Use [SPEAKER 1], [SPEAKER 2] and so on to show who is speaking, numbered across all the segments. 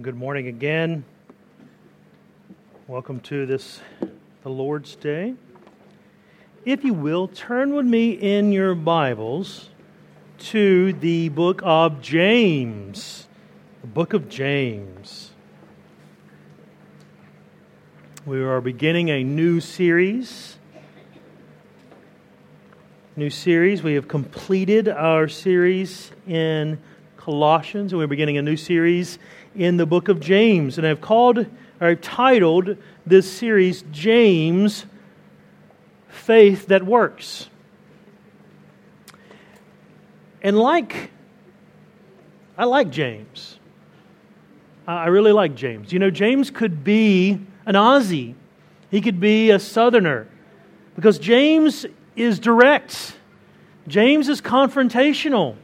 [SPEAKER 1] Good morning again. Welcome to this, the Lord's Day. If you will, turn with me in your Bibles to the book of James. The book of James. We are beginning a new series. New series. We have completed our series in Colossians, and we're beginning a new series in the book of James. And I've called, or I've titled this series, James Faith That Works. And like, I like James. I really like James. You know, James could be an Aussie, he could be a Southerner, because James is direct, James is confrontational.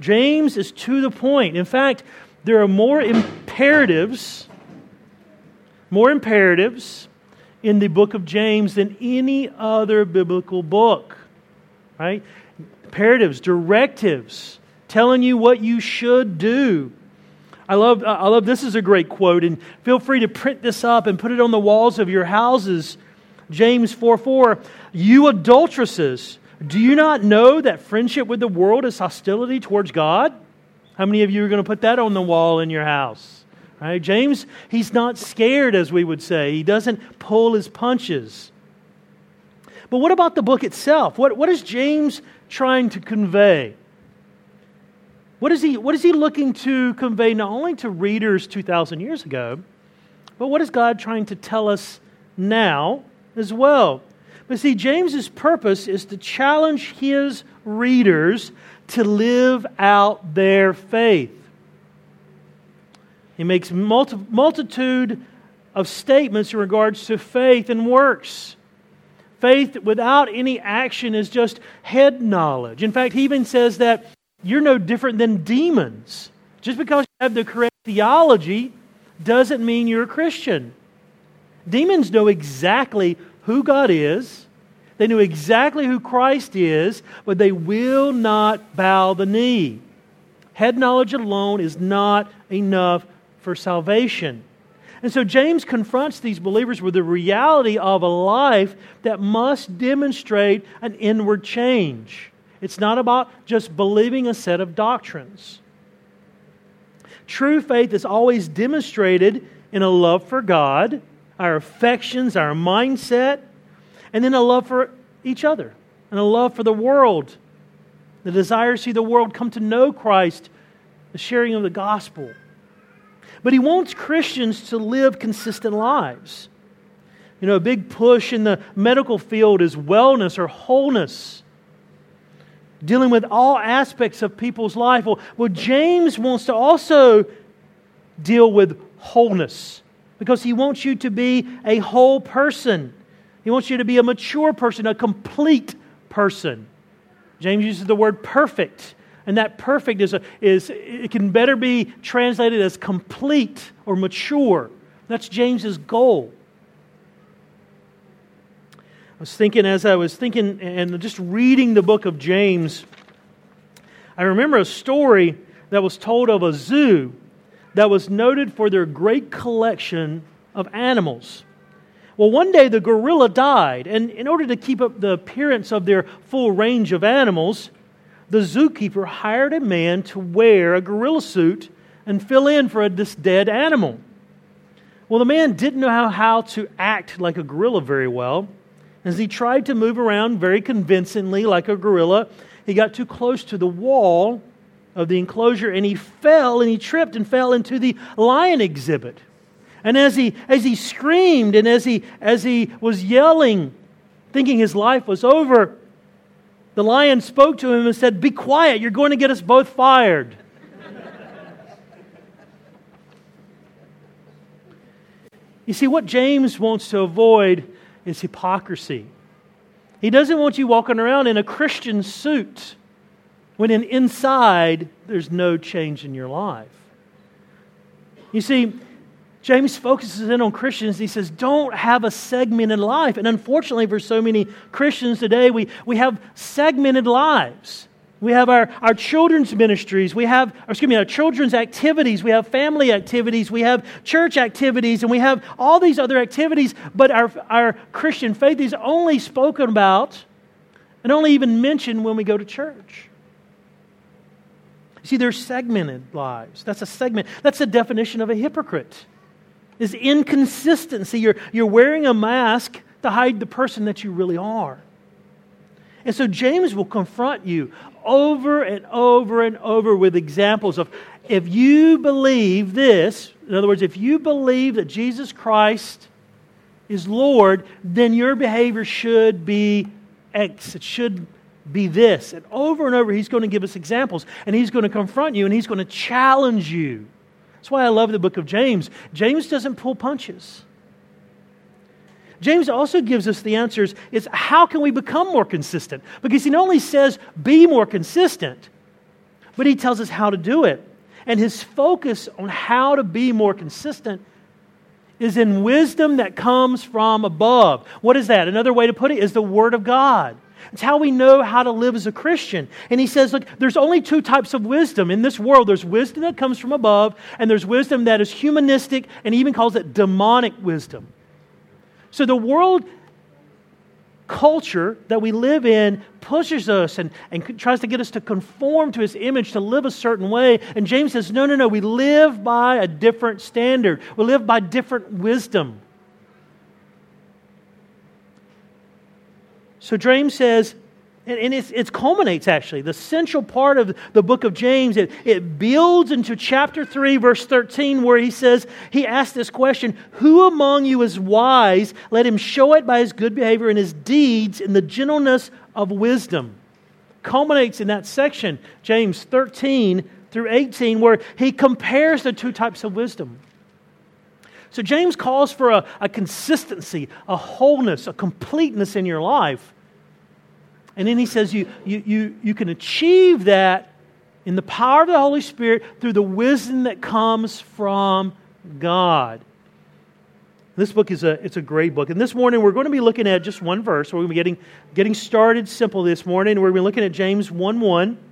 [SPEAKER 1] James is to the point. In fact, there are more imperatives, more imperatives in the book of James than any other biblical book. Right? Imperatives, directives, telling you what you should do. I love, I love this is a great quote, and feel free to print this up and put it on the walls of your houses. James 4 4, you adulteresses, do you not know that friendship with the world is hostility towards God? How many of you are going to put that on the wall in your house? Right? James, he's not scared, as we would say. He doesn't pull his punches. But what about the book itself? What, what is James trying to convey? What is, he, what is he looking to convey not only to readers 2,000 years ago, but what is God trying to tell us now as well? But see, James's purpose is to challenge his readers to live out their faith. He makes multi- multitude of statements in regards to faith and works. Faith without any action is just head knowledge. In fact, he even says that you're no different than demons. Just because you have the correct theology doesn't mean you're a Christian. Demons know exactly who God is. They knew exactly who Christ is, but they will not bow the knee. Head knowledge alone is not enough for salvation. And so James confronts these believers with the reality of a life that must demonstrate an inward change. It's not about just believing a set of doctrines. True faith is always demonstrated in a love for God, our affections, our mindset, and then a love for each other and a love for the world, the desire to see the world come to know Christ, the sharing of the gospel. But he wants Christians to live consistent lives. You know, a big push in the medical field is wellness or wholeness, dealing with all aspects of people's life. Well, well James wants to also deal with wholeness because he wants you to be a whole person. He wants you to be a mature person, a complete person. James uses the word perfect. And that perfect is, a, is it can better be translated as complete or mature. That's James's goal. I was thinking as I was thinking and just reading the book of James, I remember a story that was told of a zoo that was noted for their great collection of animals. Well, one day the gorilla died, and in order to keep up the appearance of their full range of animals, the zookeeper hired a man to wear a gorilla suit and fill in for this dead animal. Well, the man didn't know how, to act like a gorilla very well. As he tried to move around very convincingly like a gorilla, he got too close to the wall of the enclosure and he fell and he tripped and fell into the lion exhibit. And as he, as he screamed and as he, as he was yelling, thinking his life was over, the lion spoke to him and said, Be quiet, you're going to get us both fired. you see, what James wants to avoid is hypocrisy. He doesn't want you walking around in a Christian suit when in inside there's no change in your life. You see, James focuses in on Christians. He says, don't have a segmented life. And unfortunately, for so many Christians today, we, we have segmented lives. We have our, our children's ministries. We have, excuse me, our children's activities. We have family activities. We have church activities. And we have all these other activities. But our, our Christian faith is only spoken about and only even mentioned when we go to church. See, they're segmented lives. That's a segment. That's the definition of a hypocrite. Is inconsistency. You're, you're wearing a mask to hide the person that you really are. And so James will confront you over and over and over with examples of if you believe this, in other words, if you believe that Jesus Christ is Lord, then your behavior should be X. It should be this. And over and over, he's going to give us examples, and he's going to confront you, and he's going to challenge you. That's why I love the book of James. James doesn't pull punches. James also gives us the answers is how can we become more consistent? Because he not only says be more consistent, but he tells us how to do it. And his focus on how to be more consistent is in wisdom that comes from above. What is that? Another way to put it is the Word of God. It's how we know how to live as a Christian. And he says, look, there's only two types of wisdom in this world there's wisdom that comes from above, and there's wisdom that is humanistic, and he even calls it demonic wisdom. So the world culture that we live in pushes us and, and tries to get us to conform to his image, to live a certain way. And James says, no, no, no, we live by a different standard, we live by different wisdom. So James says, and, it culminates actually. The central part of the book of James, it, it builds into chapter 3, verse 13, where he says, he asks this question Who among you is wise? Let him show it by his good behavior and his deeds in the gentleness of wisdom. Culminates in that section, James 13 through 18, where he compares the two types of wisdom. So James calls for a, a consistency, a wholeness, a completeness in your life. And then he says you, you, you, you can achieve that in the power of the Holy Spirit through the wisdom that comes from God. This book is a, it's a great book. And this morning we're going to be looking at just one verse. We're going to be getting, getting started simple this morning. We're going to be looking at James 1 1.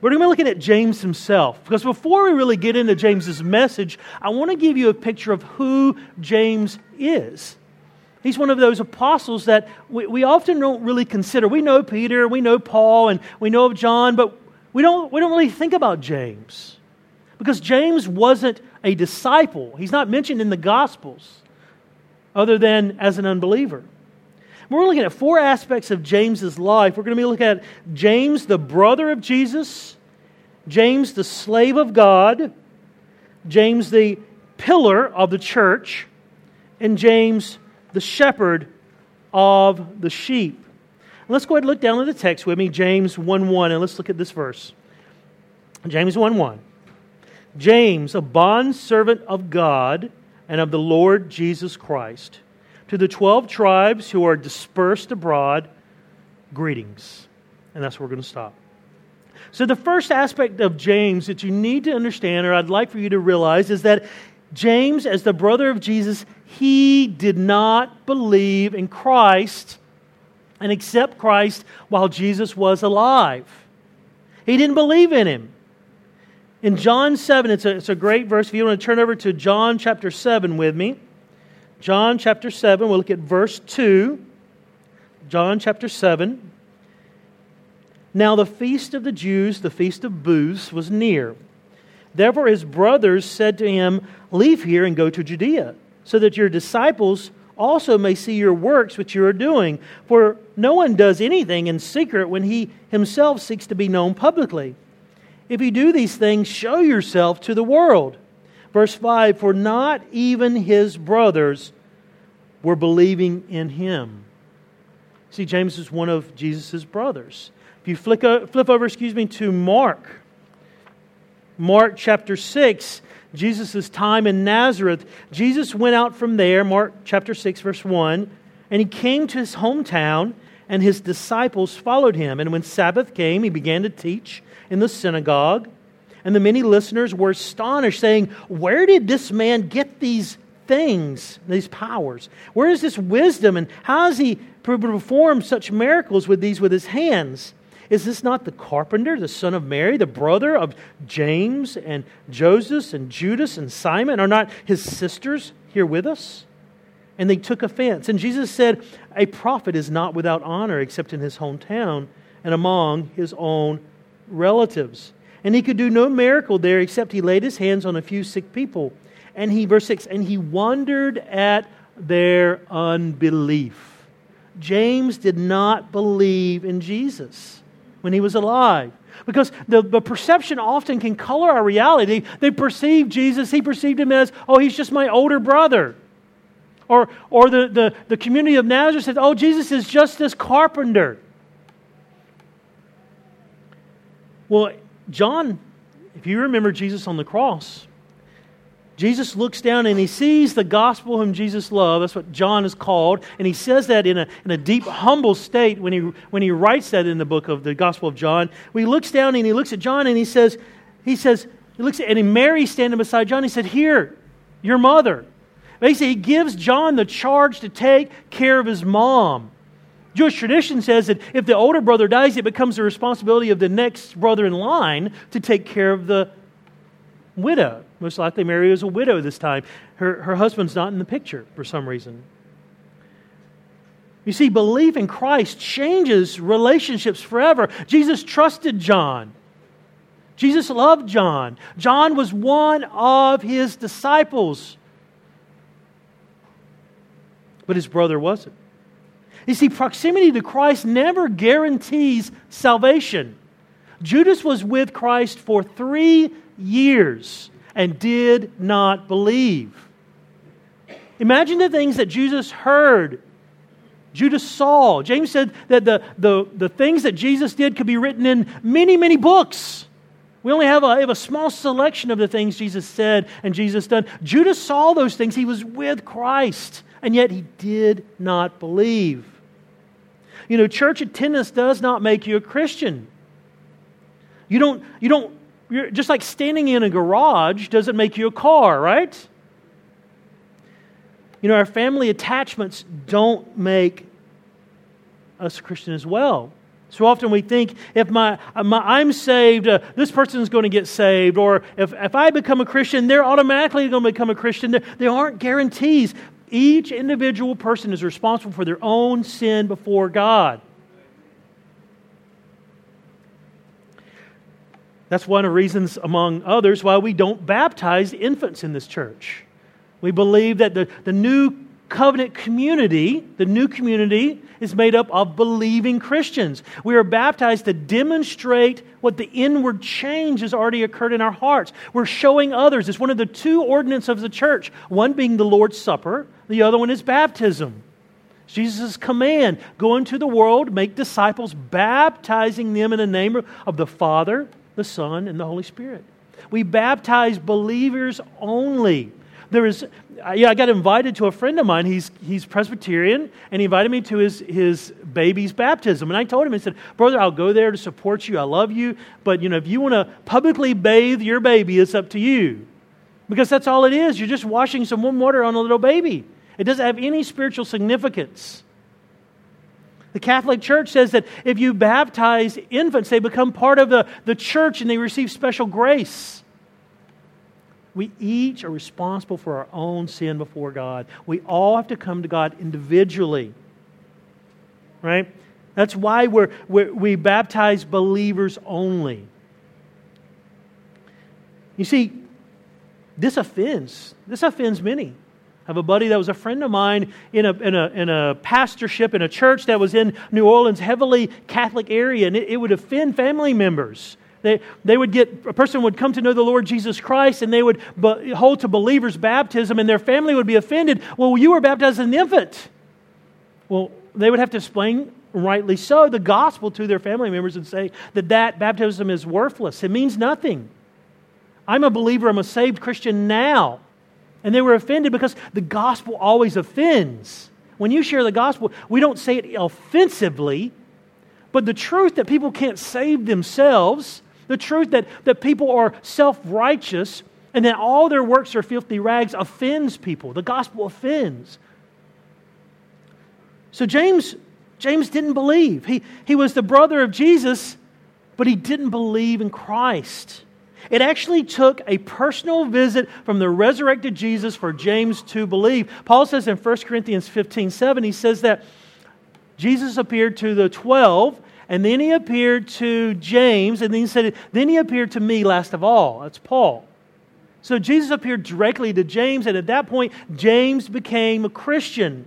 [SPEAKER 1] We're going to be looking at James himself. Because before we really get into James's message, I want to give you a picture of who James is. He's one of those apostles that we, we often don't really consider. We know Peter, we know Paul, and we know of John, but we don't, we don't really think about James. Because James wasn't a disciple. He's not mentioned in the Gospels other than as an unbeliever. We're looking at four aspects of James's life. We're going to be looking at James, the brother of Jesus, James, the slave of God, James, the pillar of the church, and James, the shepherd of the sheep. Let's go ahead and look down at the text with me, James 1 1, and let's look at this verse. James 1 1. James, a bondservant of God and of the Lord Jesus Christ, to the 12 tribes who are dispersed abroad, greetings. And that's where we're going to stop. So, the first aspect of James that you need to understand, or I'd like for you to realize, is that James, as the brother of Jesus, he did not believe in Christ and accept Christ while Jesus was alive. He didn't believe in him. In John 7, it's a, it's a great verse. If you want to turn over to John chapter 7 with me, John chapter 7, we'll look at verse 2. John chapter 7. Now, the feast of the Jews, the feast of booths, was near. Therefore, his brothers said to him, Leave here and go to Judea, so that your disciples also may see your works which you are doing. For no one does anything in secret when he himself seeks to be known publicly. If you do these things, show yourself to the world. Verse 5 For not even his brothers were believing in him. See, James is one of Jesus' brothers. If you flick, flip over, excuse me, to Mark, Mark chapter 6, Jesus' time in Nazareth, Jesus went out from there, Mark chapter 6, verse 1, and he came to his hometown, and his disciples followed him. And when Sabbath came, he began to teach in the synagogue. And the many listeners were astonished, saying, Where did this man get these things, these powers? Where is this wisdom, and how has he performed such miracles with these with his hands? Is this not the carpenter, the son of Mary, the brother of James and Joseph and Judas and Simon? Are not his sisters here with us? And they took offense. And Jesus said, A prophet is not without honor except in his hometown and among his own relatives. And he could do no miracle there except he laid his hands on a few sick people. And he, verse 6, and he wondered at their unbelief. James did not believe in Jesus when he was alive. Because the, the perception often can color our reality. They perceive Jesus, he perceived him as, oh, he's just my older brother. Or, or the, the, the community of Nazareth said, oh, Jesus is just this carpenter. Well, John, if you remember Jesus on the cross, Jesus looks down and he sees the gospel whom Jesus loved. That's what John is called. And he says that in a, in a deep, humble state when he, when he writes that in the book of the Gospel of John. He looks down and he looks at John and he says, he says, he looks at, and Mary standing beside John. He said, Here, your mother. Basically, he gives John the charge to take care of his mom. Jewish tradition says that if the older brother dies, it becomes the responsibility of the next brother in line to take care of the widow. Most likely, Mary was a widow this time. Her, her husband's not in the picture for some reason. You see, belief in Christ changes relationships forever. Jesus trusted John. Jesus loved John. John was one of his disciples. But his brother wasn't. You see, proximity to Christ never guarantees salvation. Judas was with Christ for three years and did not believe. Imagine the things that Jesus heard, Judas saw. James said that the, the, the things that Jesus did could be written in many, many books. We only have a, have a small selection of the things Jesus said and Jesus done. Judas saw those things. He was with Christ, and yet he did not believe. You know, church attendance does not make you a Christian. You don't, you don't you're, just like standing in a garage doesn't make you a car, right? You know, our family attachments don't make us a Christian as well. So often we think if my, my I'm saved, uh, this person's going to get saved, or if, if I become a Christian, they're automatically going to become a Christian. There, there aren't guarantees. Each individual person is responsible for their own sin before God. That's one of the reasons, among others, why we don't baptize infants in this church. We believe that the, the new covenant community, the new community, is made up of believing Christians. We are baptized to demonstrate what the inward change has already occurred in our hearts. We're showing others. It's one of the two ordinances of the church, one being the Lord's Supper, the other one is baptism. Jesus' command go into the world, make disciples, baptizing them in the name of the Father, the Son, and the Holy Spirit. We baptize believers only. There is, yeah, I got invited to a friend of mine. He's, he's Presbyterian, and he invited me to his, his baby's baptism. And I told him, I said, Brother, I'll go there to support you. I love you. But, you know, if you want to publicly bathe your baby, it's up to you. Because that's all it is. You're just washing some warm water on a little baby. It doesn't have any spiritual significance. The Catholic Church says that if you baptize infants, they become part of the, the church and they receive special grace. We each are responsible for our own sin before God. We all have to come to God individually. Right? That's why we're, we're, we baptize believers only. You see, this offends. This offends many I have a buddy that was a friend of mine in a, in a, in a pastorship in a church that was in New Orleans, heavily Catholic area, and it, it would offend family members. They, they would get, a person would come to know the Lord Jesus Christ and they would be, hold to believers' baptism and their family would be offended. Well, you were baptized as an infant. Well, they would have to explain, rightly so, the gospel to their family members and say that that baptism is worthless. It means nothing. I'm a believer, I'm a saved Christian now. And they were offended because the gospel always offends. When you share the gospel, we don't say it offensively, but the truth that people can't save themselves, the truth that, that people are self righteous and that all their works are filthy rags offends people. The gospel offends. So James, James didn't believe. He, he was the brother of Jesus, but he didn't believe in Christ. It actually took a personal visit from the resurrected Jesus for James to believe. Paul says in 1 Corinthians 15 7, he says that Jesus appeared to the 12, and then he appeared to James, and then he said, Then he appeared to me last of all. That's Paul. So Jesus appeared directly to James, and at that point, James became a Christian.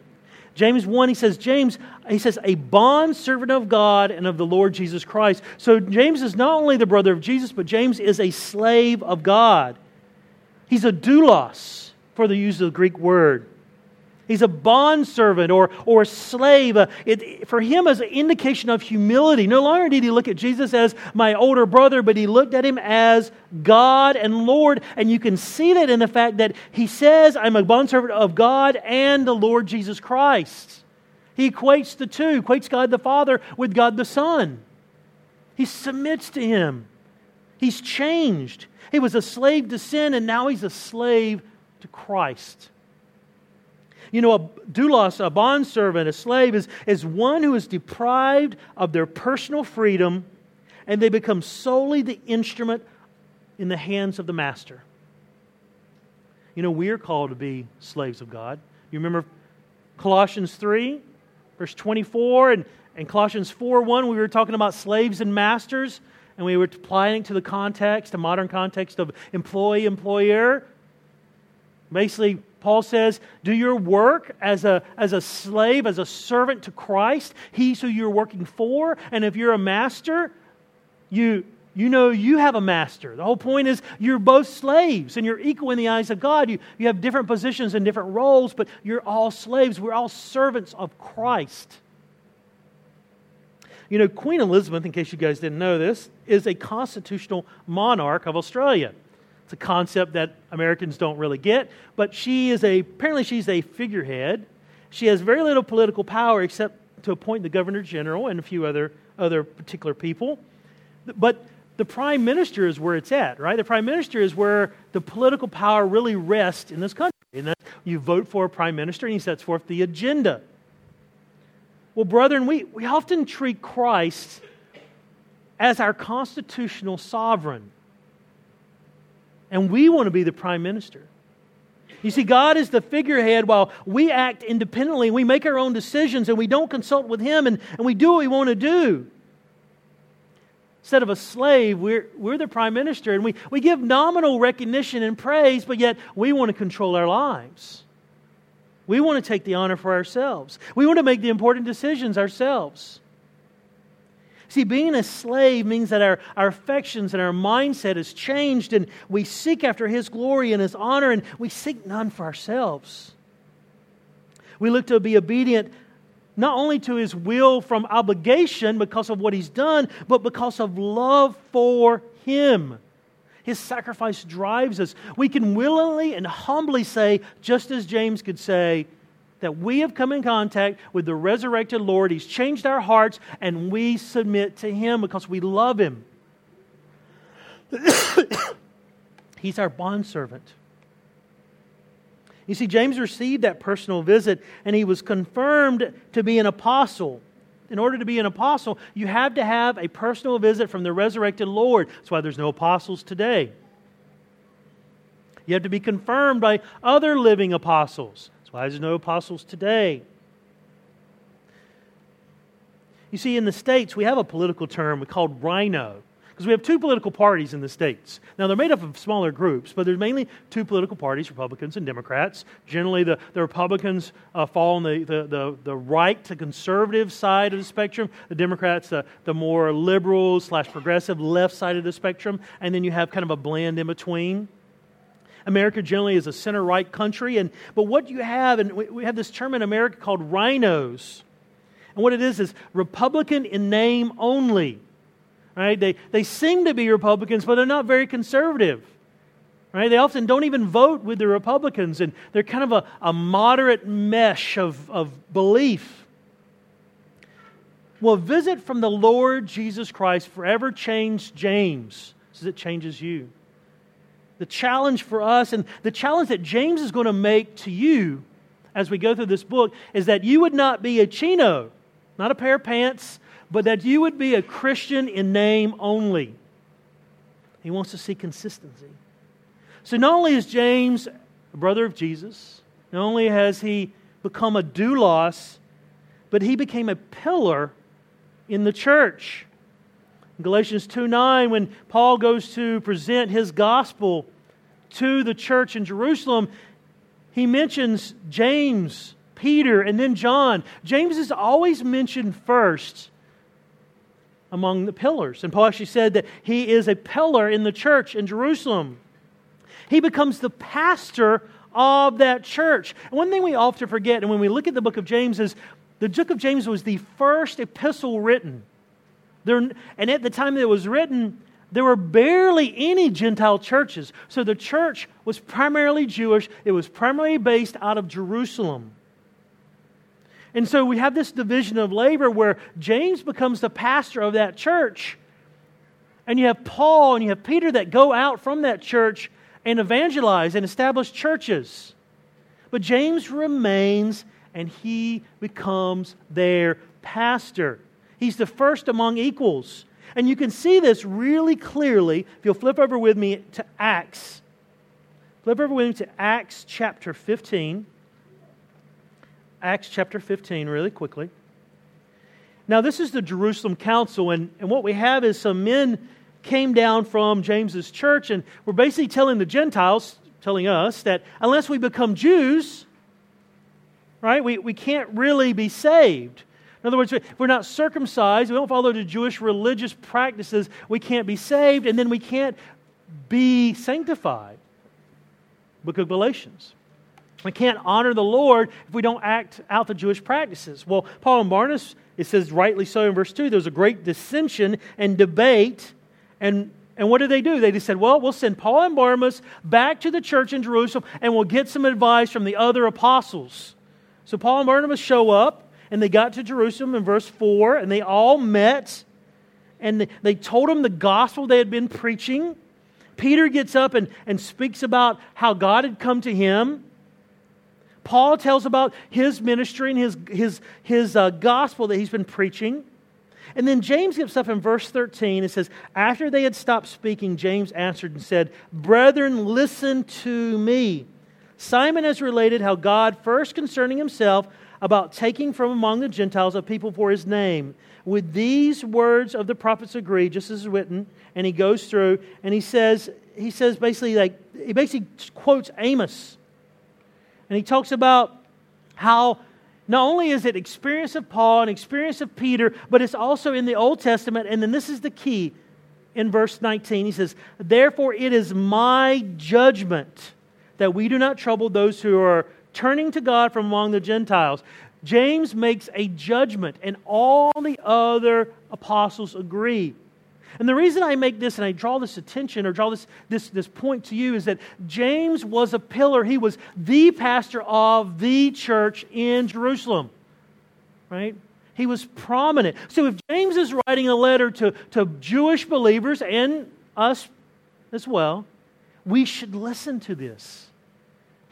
[SPEAKER 1] James 1, he says, James, he says, a bond servant of God and of the Lord Jesus Christ. So James is not only the brother of Jesus, but James is a slave of God. He's a doulos, for the use of the Greek word. He's a bondservant or, or a slave. Uh, it, for him, as an indication of humility. No longer did he look at Jesus as my older brother, but he looked at him as God and Lord. And you can see that in the fact that he says, I'm a bondservant of God and the Lord Jesus Christ. He equates the two, equates God the Father with God the Son. He submits to him. He's changed. He was a slave to sin, and now he's a slave to Christ. You know, a doulos, a bondservant, a slave, is, is one who is deprived of their personal freedom and they become solely the instrument in the hands of the master. You know, we are called to be slaves of God. You remember Colossians 3, verse 24, and, and Colossians 4 1, we were talking about slaves and masters, and we were applying to the context, the modern context of employee employer. Basically, Paul says, Do your work as a, as a slave, as a servant to Christ. He's who you're working for. And if you're a master, you, you know you have a master. The whole point is you're both slaves and you're equal in the eyes of God. You, you have different positions and different roles, but you're all slaves. We're all servants of Christ. You know, Queen Elizabeth, in case you guys didn't know this, is a constitutional monarch of Australia. It's a concept that Americans don't really get, but she is a, apparently, she's a figurehead. She has very little political power except to appoint the governor general and a few other, other particular people. But the prime minister is where it's at, right? The prime minister is where the political power really rests in this country. And that you vote for a prime minister and he sets forth the agenda. Well, brethren, we, we often treat Christ as our constitutional sovereign and we want to be the prime minister. You see, God is the figurehead while we act independently. We make our own decisions and we don't consult with Him and, and we do what we want to do. Instead of a slave, we're, we're the prime minister and we, we give nominal recognition and praise, but yet we want to control our lives. We want to take the honor for ourselves. We want to make the important decisions ourselves. See, being a slave means that our, our affections and our mindset has changed, and we seek after His glory and His honor, and we seek none for ourselves. We look to be obedient not only to His will from obligation because of what He's done, but because of love for Him. His sacrifice drives us. We can willingly and humbly say, just as James could say, that we have come in contact with the resurrected Lord. He's changed our hearts, and we submit to Him because we love Him. He's our bondservant. You see, James received that personal visit, and he was confirmed to be an apostle. In order to be an apostle, you have to have a personal visit from the resurrected Lord. That's why there's no apostles today. You have to be confirmed by other living apostles. Why there's no apostles today? You see, in the States, we have a political term we called rhino, because we have two political parties in the States. Now, they're made up of smaller groups, but there's mainly two political parties, Republicans and Democrats. Generally, the, the Republicans uh, fall on the, the, the, the, right to conservative side of the spectrum, the Democrats, uh, the more liberal slash progressive left side of the spectrum, and then you have kind of a blend in between. America generally is a center right country. And, but what you have, and we, have this term in America called rhinos. And what it is is Republican in name only. Right? They, they seem to be Republicans, but they're not very conservative. Right? They often don't even vote with the Republicans, and they're kind of a, a moderate mesh of, of belief. Well, a visit from the Lord Jesus Christ forever changed James as it changes you the challenge for us and the challenge that James is going to make to you as we go through this book is that you would not be a chino, not a pair of pants, but that you would be a Christian in name only. He wants to see consistency. So not only is James a brother of Jesus, not only has he become a doulos, but he became a pillar in the church. In Galatians 2 9, when Paul goes to present his gospel to the church in Jerusalem, he mentions James, Peter, and then John. James is always mentioned first among the pillars. And Paul actually said that he is a pillar in the church in Jerusalem. He becomes the pastor of that church. And one thing we often forget, and when we look at the book of James, is the book of James was the first epistle written. There, and at the time that it was written, there were barely any Gentile churches. So the church was primarily Jewish, it was primarily based out of Jerusalem. And so we have this division of labor where James becomes the pastor of that church. And you have Paul and you have Peter that go out from that church and evangelize and establish churches. But James remains and he becomes their pastor. He's the first among equals. And you can see this really clearly if you'll flip over with me to Acts. Flip over with me to Acts chapter 15. Acts chapter 15, really quickly. Now, this is the Jerusalem Council, and, and what we have is some men came down from James's church, and we're basically telling the Gentiles, telling us, that unless we become Jews, right, we, we can't really be saved. In other words, if we're not circumcised, we don't follow the Jewish religious practices, we can't be saved, and then we can't be sanctified. Book of Galatians. We can't honor the Lord if we don't act out the Jewish practices. Well, Paul and Barnabas, it says rightly so in verse 2, there was a great dissension and debate. And, and what did they do? They just said, well, we'll send Paul and Barnabas back to the church in Jerusalem and we'll get some advice from the other apostles. So Paul and Barnabas show up and they got to Jerusalem in verse 4 and they all met and they told them the gospel they had been preaching. Peter gets up and, and speaks about how God had come to him Paul tells about his ministry and his, his, his uh, gospel that he's been preaching. And then James gets up in verse 13. and says, After they had stopped speaking, James answered and said, Brethren, listen to me. Simon has related how God, first concerning himself, about taking from among the Gentiles a people for his name. With these words of the prophets agree, just as is written, and he goes through and he says, he says basically like he basically quotes Amos and he talks about how not only is it experience of Paul and experience of Peter, but it's also in the Old Testament. And then this is the key in verse 19. He says, Therefore it is my judgment that we do not trouble those who are turning to God from among the Gentiles. James makes a judgment, and all the other apostles agree. And the reason I make this and I draw this attention or draw this, this, this point to you is that James was a pillar. He was the pastor of the church in Jerusalem. Right? He was prominent. So if James is writing a letter to, to Jewish believers and us as well, we should listen to this.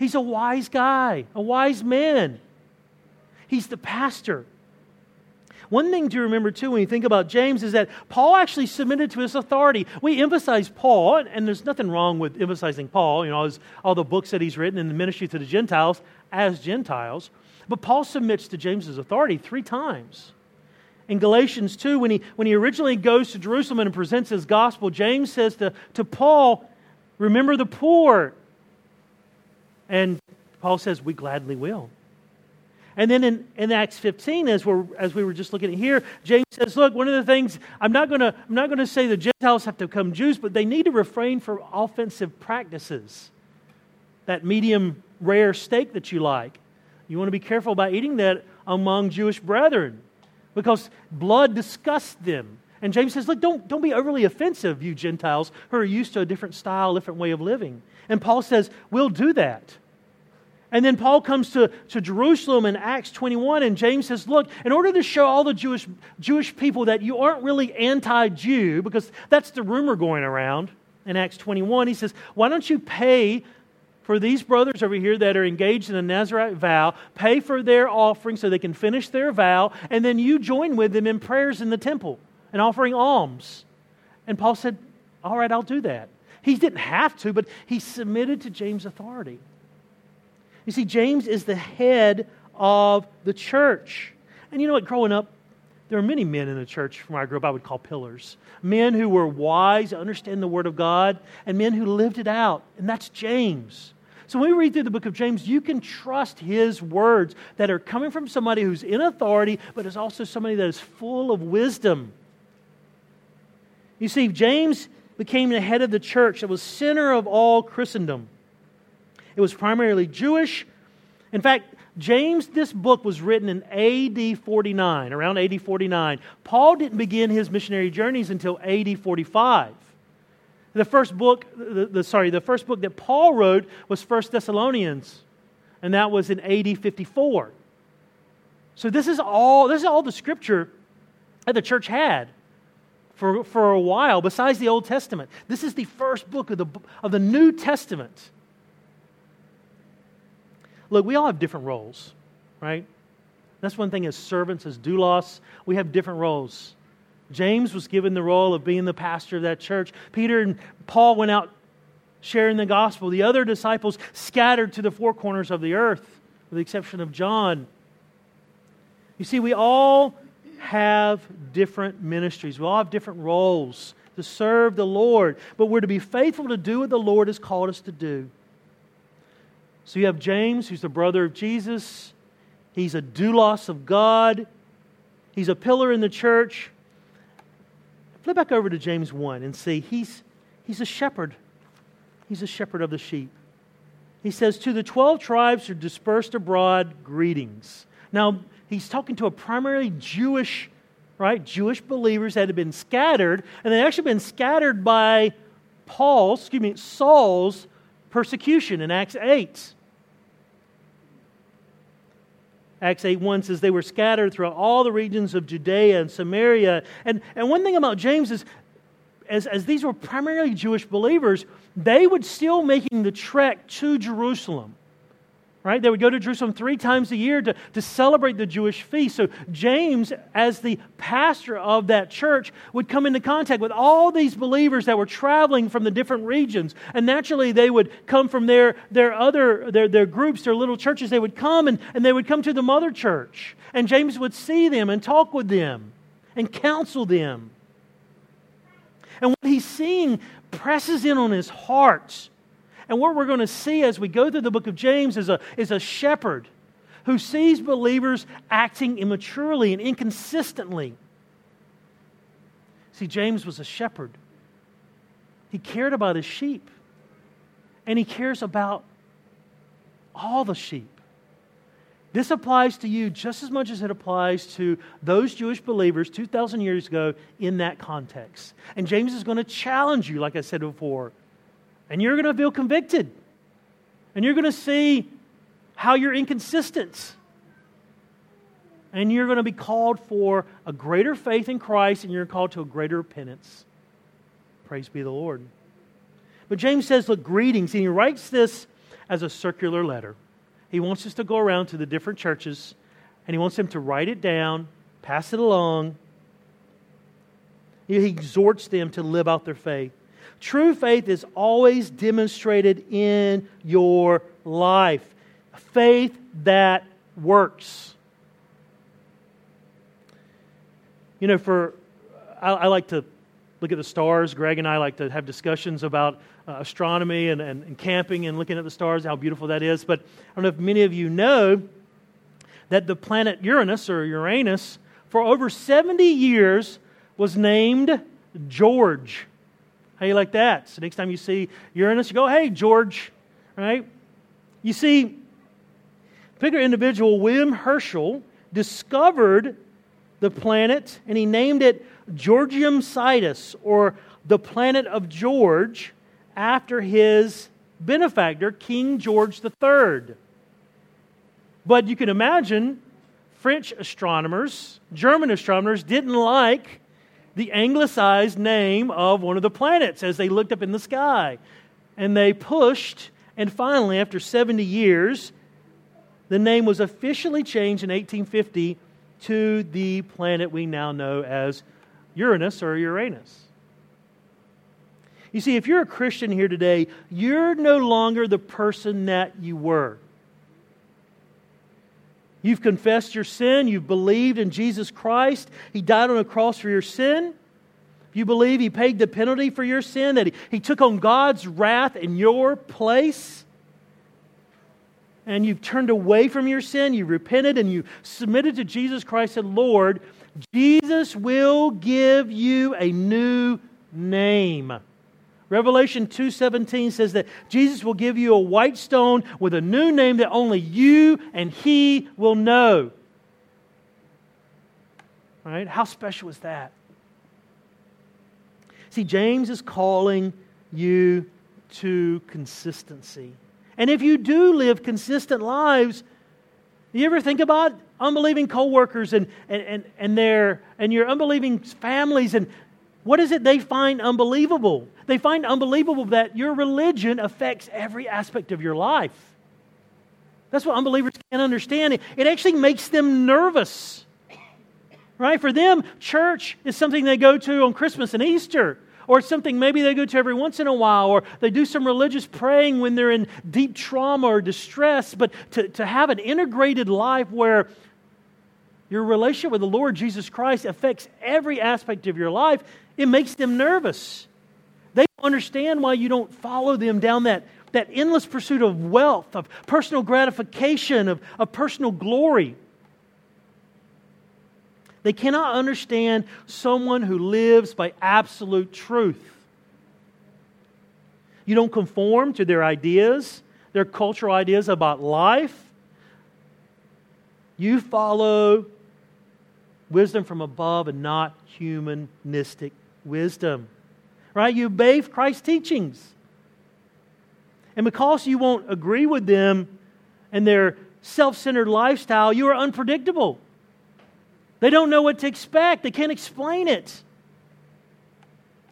[SPEAKER 1] He's a wise guy, a wise man. He's the pastor. One thing to remember, too, when you think about James, is that Paul actually submitted to his authority. We emphasize Paul, and there's nothing wrong with emphasizing Paul, you know, all the books that he's written in the ministry to the Gentiles as Gentiles. But Paul submits to James's authority three times. In Galatians 2, when he, when he originally goes to Jerusalem and presents his gospel, James says to, to Paul, Remember the poor. And Paul says, We gladly will. And then in, in Acts 15, as, we're, as we were just looking at here, James says, Look, one of the things, I'm not going to say the Gentiles have to become Jews, but they need to refrain from offensive practices. That medium rare steak that you like. You want to be careful about eating that among Jewish brethren because blood disgusts them. And James says, Look, don't, don't be overly offensive, you Gentiles who are used to a different style, different way of living. And Paul says, We'll do that. And then Paul comes to, to Jerusalem in Acts 21, and James says, Look, in order to show all the Jewish, Jewish people that you aren't really anti Jew, because that's the rumor going around in Acts 21, he says, Why don't you pay for these brothers over here that are engaged in a Nazarite vow, pay for their offering so they can finish their vow, and then you join with them in prayers in the temple and offering alms. And Paul said, All right, I'll do that. He didn't have to, but he submitted to James' authority. You see, James is the head of the church. And you know what, growing up, there are many men in the church from where I grew up I would call pillars. Men who were wise, understand the Word of God, and men who lived it out. And that's James. So when we read through the book of James, you can trust his words that are coming from somebody who's in authority, but is also somebody that is full of wisdom. You see, James became the head of the church that was center of all Christendom. It was primarily Jewish. In fact, James, this book was written in AD 49, around AD 49. Paul didn't begin his missionary journeys until AD 45. The first book, the, the, sorry, the first book that Paul wrote was First Thessalonians, and that was in AD 54. So this is all, this is all the scripture that the church had for, for a while, besides the Old Testament. This is the first book of the, of the New Testament. Look, we all have different roles, right? That's one thing as servants, as doulos, we have different roles. James was given the role of being the pastor of that church. Peter and Paul went out sharing the gospel. The other disciples scattered to the four corners of the earth, with the exception of John. You see, we all have different ministries, we all have different roles to serve the Lord, but we're to be faithful to do what the Lord has called us to do. So you have James, who's the brother of Jesus. He's a doulos of God. He's a pillar in the church. Flip back over to James 1 and see he's, he's a shepherd. He's a shepherd of the sheep. He says, To the 12 tribes who are dispersed abroad, greetings. Now, he's talking to a primarily Jewish, right? Jewish believers that had been scattered, and they'd actually been scattered by Paul's, excuse me, Saul's persecution in Acts 8. Acts 8 1 says they were scattered throughout all the regions of Judea and Samaria. And, and one thing about James is, as, as these were primarily Jewish believers, they would still making the trek to Jerusalem right? They would go to Jerusalem three times a year to, to celebrate the Jewish feast. So James, as the pastor of that church, would come into contact with all these believers that were traveling from the different regions. And naturally, they would come from their, their other, their, their groups, their little churches. They would come and, and they would come to the mother church. And James would see them and talk with them and counsel them. And what he's seeing presses in on his heart and what we're going to see as we go through the book of James is a, is a shepherd who sees believers acting immaturely and inconsistently. See, James was a shepherd. He cared about his sheep, and he cares about all the sheep. This applies to you just as much as it applies to those Jewish believers 2,000 years ago in that context. And James is going to challenge you, like I said before, and you're going to feel convicted. And you're going to see how you're inconsistent. And you're going to be called for a greater faith in Christ, and you're called to a greater repentance. Praise be the Lord. But James says, Look, greetings. And he writes this as a circular letter. He wants us to go around to the different churches, and he wants them to write it down, pass it along. He exhorts them to live out their faith. True faith is always demonstrated in your life. Faith that works. You know, for I, I, like to look at the stars. Greg and I like to have discussions about uh, astronomy and, and, and camping and looking at the stars, how beautiful that is. But I don't know if many of you know that the planet Uranus or Uranus, for over 70 years, was named George. How you like that? So next time you see Uranus, you go, hey, George, right? You see, bigger individual, William Herschel, discovered the planet and he named it Georgium Sidus, or the planet of George, after his benefactor, King George III. But you can imagine French astronomers, German astronomers didn't like the anglicized name of one of the planets as they looked up in the sky. And they pushed And finally, after 70 years, the name was officially changed in 1850 to the planet we now know as Uranus or Uranus. You see, if you're a Christian here today, you're no longer the person that you were. You've confessed your sin. You've believed in Jesus Christ. He died on a cross for your sin. You believe He paid the penalty for your sin, that He, he took on God's wrath in your place. And you've turned away from your sin. You repented and you submitted to Jesus Christ and Lord. Jesus will give you a new name. Revelation 2:17 says that Jesus will give you a white stone with a new name that only you and he will know. Right? How special is that? See, James is calling you to consistency. And if you do live consistent lives, you ever think about unbelieving coworkers and, and, and, and, their, and your unbelieving families and what is it they find unbelievable? They find unbelievable that your religion affects every aspect of your life. That's what unbelievers can't understand. It actually makes them nervous. Right? For them, church is something they go to on Christmas and Easter, or something maybe they go to every once in a while, or they do some religious praying when they're in deep trauma or distress. But to, to have an integrated life where your relationship with the Lord Jesus Christ affects every aspect of your life, it makes them nervous. They don't understand why you don't follow them down that, that endless pursuit of wealth, of personal gratification, of, of personal glory. They cannot understand someone who lives by absolute truth. You don't conform to their ideas, their cultural ideas about life. You follow wisdom from above and not humanistic wisdom. Right? You obey Christ's teachings. And because you won't agree with them and their self centered lifestyle, you are unpredictable. They don't know what to expect, they can't explain it.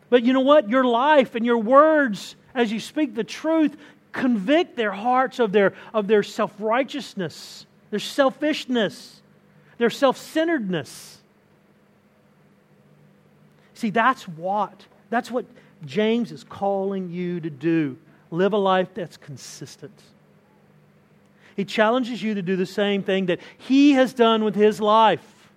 [SPEAKER 1] But you know what? Your life and your words, as you speak the truth, convict their hearts of their, of their self righteousness, their selfishness, their self centeredness. See, that's what, that's what James is calling you to do. Live a life that's consistent. He challenges you to do the same thing that he has done with his life.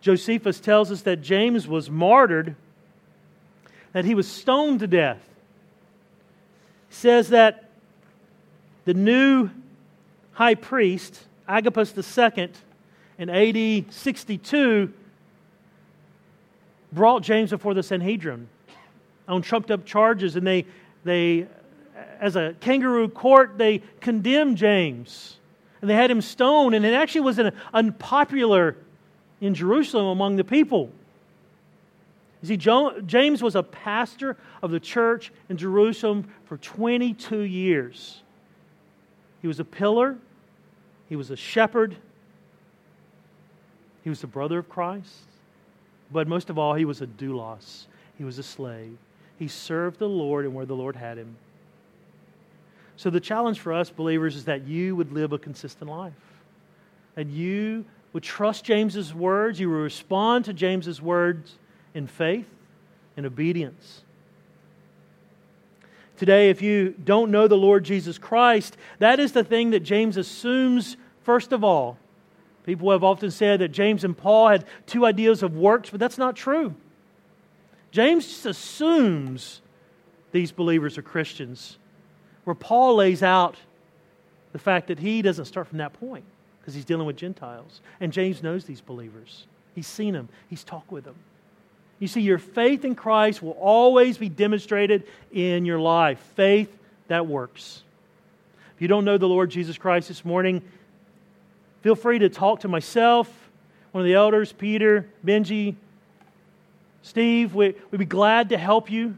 [SPEAKER 1] Josephus tells us that James was martyred, that he was stoned to death. He says that the new high priest, Agabus II, in AD 62, brought James before the Sanhedrin on trumped up charges, and they, they, as a kangaroo court, they condemned James. And they had him stoned, and it actually was an unpopular in Jerusalem among the people. You see, James was a pastor of the church in Jerusalem for 22 years. He was a pillar, he was a shepherd, he was the brother of Christ. But most of all, he was a doulos. He was a slave. He served the Lord and where the Lord had him. So the challenge for us believers is that you would live a consistent life. And you would trust James's words, you would respond to James's words in faith and obedience. Today, if you don't know the Lord Jesus Christ, that is the thing that James assumes first of all People have often said that James and Paul had two ideas of works, but that's not true. James just assumes these believers are Christians, where Paul lays out the fact that he doesn't start from that point because he's dealing with Gentiles. And James knows these believers, he's seen them, he's talked with them. You see, your faith in Christ will always be demonstrated in your life. Faith that works. If you don't know the Lord Jesus Christ this morning, Feel free to talk to myself, one of the elders, Peter, Benji, Steve. We, we'd be glad to help you,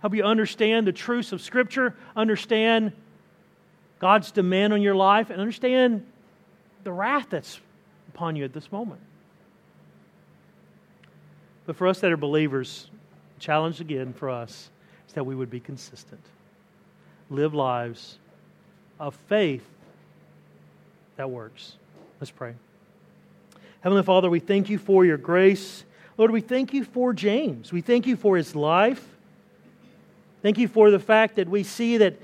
[SPEAKER 1] help you understand the truths of Scripture, understand God's demand on your life, and understand the wrath that's upon you at this moment. But for us that are believers, the challenge again for us is that we would be consistent. live lives of faith that works. Let's pray. Heavenly Father, we thank you for your grace. Lord, we thank you for James. We thank you for his life. Thank you for the fact that we see that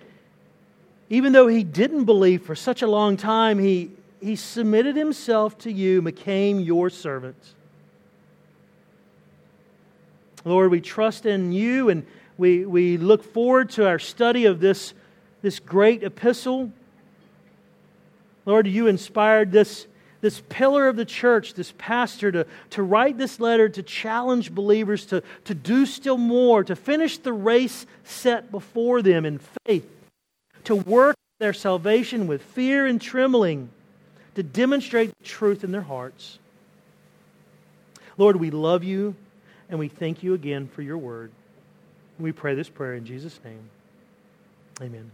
[SPEAKER 1] even though he didn't believe for such a long time, he, he submitted himself to you, became your servant. Lord, we trust in you and we, we look forward to our study of this, this great epistle. Lord, you inspired this, this pillar of the church, this pastor, to, to write this letter to challenge believers to, to do still more, to finish the race set before them in faith, to work their salvation with fear and trembling, to demonstrate the truth in their hearts. Lord, we love you and we thank you again for your word. We pray this prayer in Jesus' name. Amen.